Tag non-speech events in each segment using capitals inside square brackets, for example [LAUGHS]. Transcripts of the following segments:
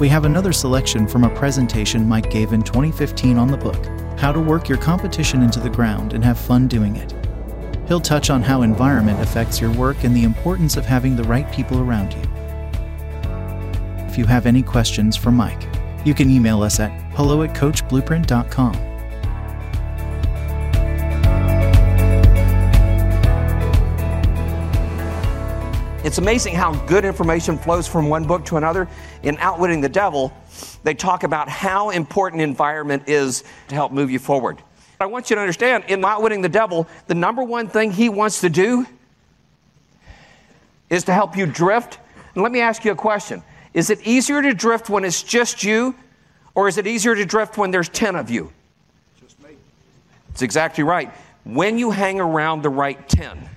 We have another selection from a presentation Mike gave in 2015 on the book, How to Work Your Competition into the Ground and Have Fun Doing It. He'll touch on how environment affects your work and the importance of having the right people around you. If you have any questions for Mike, you can email us at hello at coachblueprint.com. It's amazing how good information flows from one book to another. In Outwitting the Devil, they talk about how important environment is to help move you forward. I want you to understand in Outwitting the Devil, the number one thing he wants to do is to help you drift. And let me ask you a question Is it easier to drift when it's just you, or is it easier to drift when there's 10 of you? Just me. It's exactly right. When you hang around the right 10.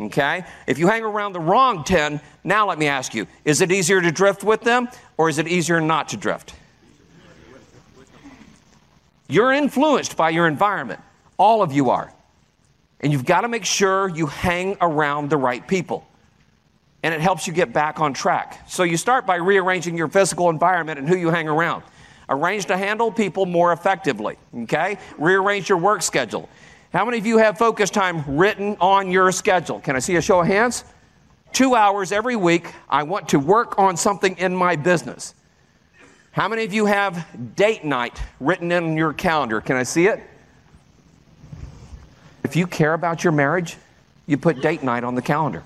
Okay? If you hang around the wrong 10, now let me ask you is it easier to drift with them or is it easier not to drift? You're influenced by your environment. All of you are. And you've got to make sure you hang around the right people. And it helps you get back on track. So you start by rearranging your physical environment and who you hang around. Arrange to handle people more effectively. Okay? Rearrange your work schedule. How many of you have focus time written on your schedule? Can I see a show of hands? Two hours every week, I want to work on something in my business. How many of you have date night written in your calendar? Can I see it? If you care about your marriage, you put date night on the calendar.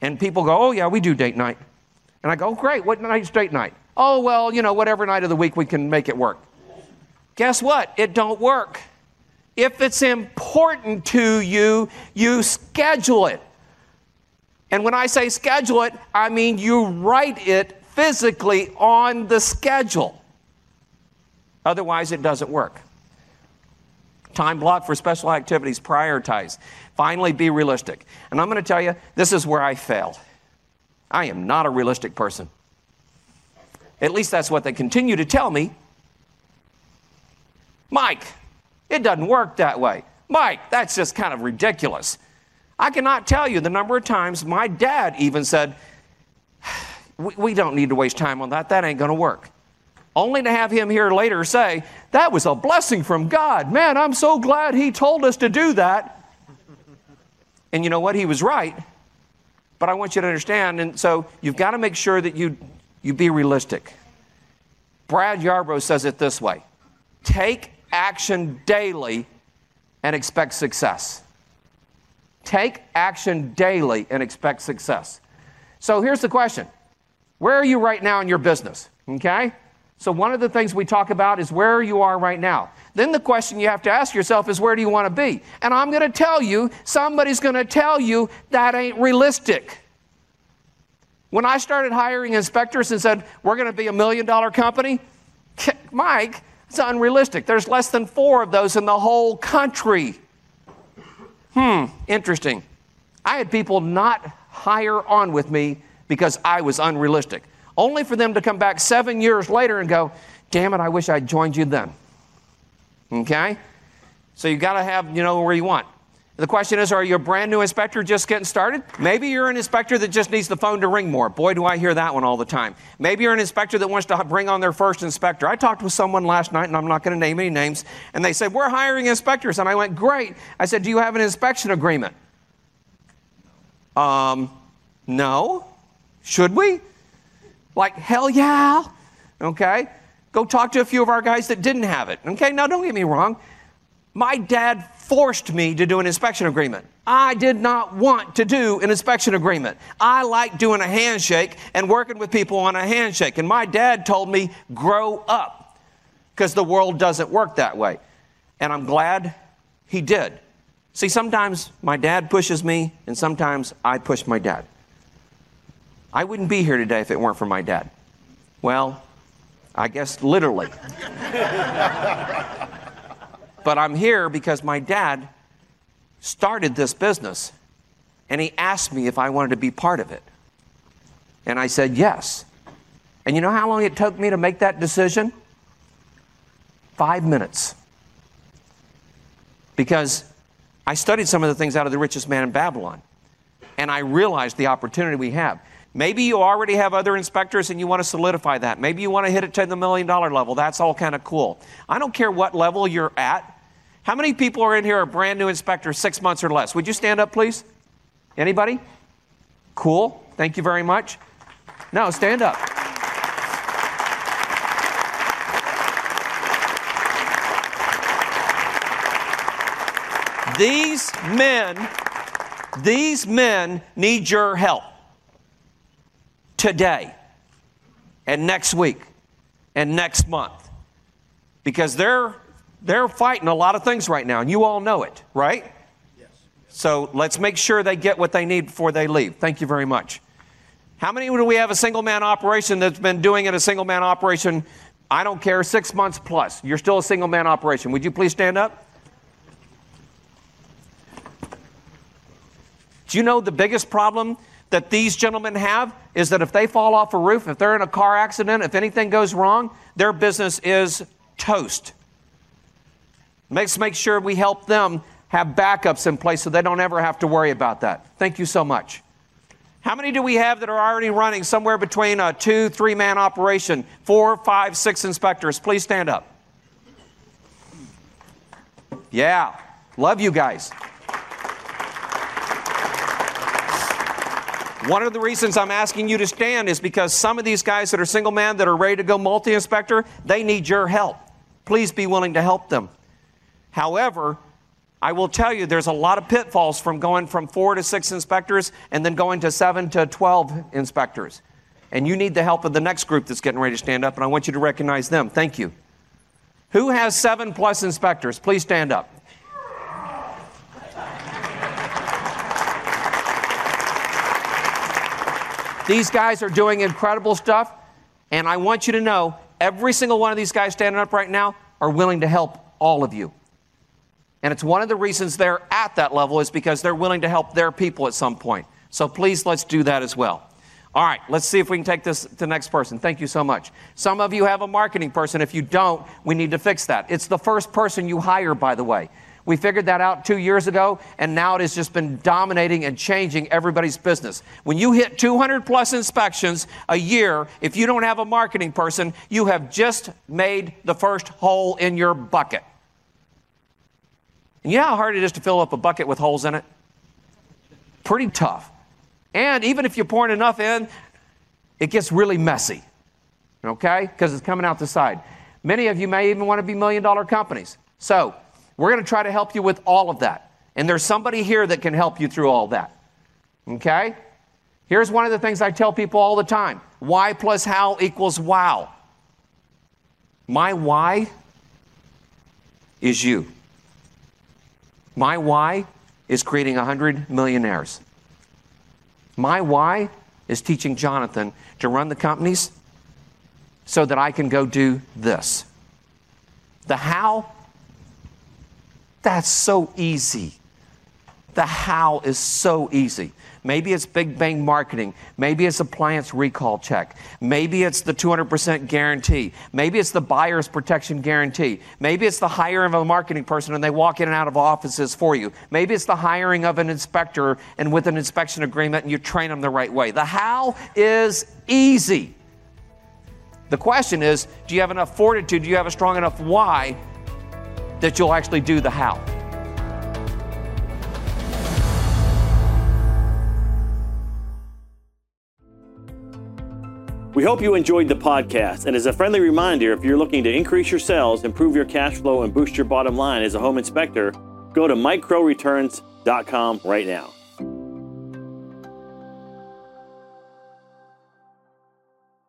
And people go, Oh, yeah, we do date night. And I go, oh, Great, what night's date night? Oh, well, you know, whatever night of the week we can make it work guess what? It don't work. If it's important to you, you schedule it. And when I say schedule it, I mean you write it physically on the schedule. Otherwise, it doesn't work. Time block for special activities, prioritize. Finally, be realistic. And I'm going to tell you, this is where I failed. I am not a realistic person. At least that's what they continue to tell me Mike, it doesn't work that way. Mike, that's just kind of ridiculous. I cannot tell you the number of times my dad even said, we, we don't need to waste time on that. That ain't going to work. Only to have him here later say, That was a blessing from God. Man, I'm so glad he told us to do that. And you know what? He was right. But I want you to understand, and so you've got to make sure that you, you be realistic. Brad Yarbrough says it this way Take action daily and expect success. Take action daily and expect success. So here's the question Where are you right now in your business? Okay? So, one of the things we talk about is where you are right now. Then the question you have to ask yourself is where do you want to be? And I'm going to tell you, somebody's going to tell you that ain't realistic. When I started hiring inspectors and said, we're going to be a million dollar company, Mike, it's unrealistic. There's less than four of those in the whole country. Hmm, interesting. I had people not hire on with me because I was unrealistic, only for them to come back seven years later and go, damn it, I wish I'd joined you then. Okay? So you got to have, you know, where you want. The question is, are you a brand new inspector just getting started? Maybe you're an inspector that just needs the phone to ring more. Boy, do I hear that one all the time. Maybe you're an inspector that wants to bring on their first inspector. I talked with someone last night, and I'm not going to name any names, and they said, We're hiring inspectors. And I went, Great. I said, Do you have an inspection agreement? Um, no. Should we? Like, hell yeah. Okay? Go talk to a few of our guys that didn't have it. Okay? Now, don't get me wrong. My dad forced me to do an inspection agreement. I did not want to do an inspection agreement. I like doing a handshake and working with people on a handshake. And my dad told me, grow up, because the world doesn't work that way. And I'm glad he did. See, sometimes my dad pushes me, and sometimes I push my dad. I wouldn't be here today if it weren't for my dad. Well, I guess literally. [LAUGHS] but I'm here because my dad started this business and he asked me if I wanted to be part of it. And I said yes. And you know how long it took me to make that decision? Five minutes. Because I studied some of the things out of the richest man in Babylon. And I realized the opportunity we have. Maybe you already have other inspectors and you want to solidify that. Maybe you want to hit it to the million dollar level. That's all kind of cool. I don't care what level you're at. How many people are in here are brand new inspectors, six months or less? Would you stand up, please? Anybody? Cool. Thank you very much. No, stand up. These men, these men need your help today and next week and next month. Because they're they're fighting a lot of things right now and you all know it right? Yes. so let's make sure they get what they need before they leave. Thank you very much. How many do we have a single man operation that's been doing it a single man operation? I don't care six months plus. You're still a single man operation. Would you please stand up? Do you know the biggest problem that these gentlemen have is that if they fall off a roof, if they're in a car accident, if anything goes wrong, their business is toast. Let's make sure we help them have backups in place so they don't ever have to worry about that. Thank you so much. How many do we have that are already running somewhere between a two, three man operation? Four, five, six inspectors. Please stand up. Yeah, love you guys. One of the reasons I'm asking you to stand is because some of these guys that are single man that are ready to go multi inspector, they need your help. Please be willing to help them. However, I will tell you there's a lot of pitfalls from going from four to six inspectors and then going to seven to 12 inspectors. And you need the help of the next group that's getting ready to stand up, and I want you to recognize them. Thank you. Who has seven plus inspectors? Please stand up. These guys are doing incredible stuff, and I want you to know every single one of these guys standing up right now are willing to help all of you. And it's one of the reasons they're at that level is because they're willing to help their people at some point. So please let's do that as well. All right, let's see if we can take this to the next person. Thank you so much. Some of you have a marketing person. If you don't, we need to fix that. It's the first person you hire, by the way. We figured that out two years ago, and now it has just been dominating and changing everybody's business. When you hit 200 plus inspections a year, if you don't have a marketing person, you have just made the first hole in your bucket. And you know how hard it is to fill up a bucket with holes in it? Pretty tough. And even if you're pouring enough in, it gets really messy, okay? Because it's coming out the side. Many of you may even want to be million dollar companies. So, we're going to try to help you with all of that. And there's somebody here that can help you through all that. Okay? Here's one of the things I tell people all the time why plus how equals wow. My why is you. My why is creating 100 millionaires. My why is teaching Jonathan to run the companies so that I can go do this. The how that's so easy. The how is so easy. Maybe it's big bang marketing. Maybe it's appliance recall check. Maybe it's the 200% guarantee. Maybe it's the buyer's protection guarantee. Maybe it's the hiring of a marketing person and they walk in and out of offices for you. Maybe it's the hiring of an inspector and with an inspection agreement and you train them the right way. The how is easy. The question is do you have enough fortitude? Do you have a strong enough why that you'll actually do the how. We hope you enjoyed the podcast. And as a friendly reminder, if you're looking to increase your sales, improve your cash flow, and boost your bottom line as a home inspector, go to mikecrowreturns.com right now.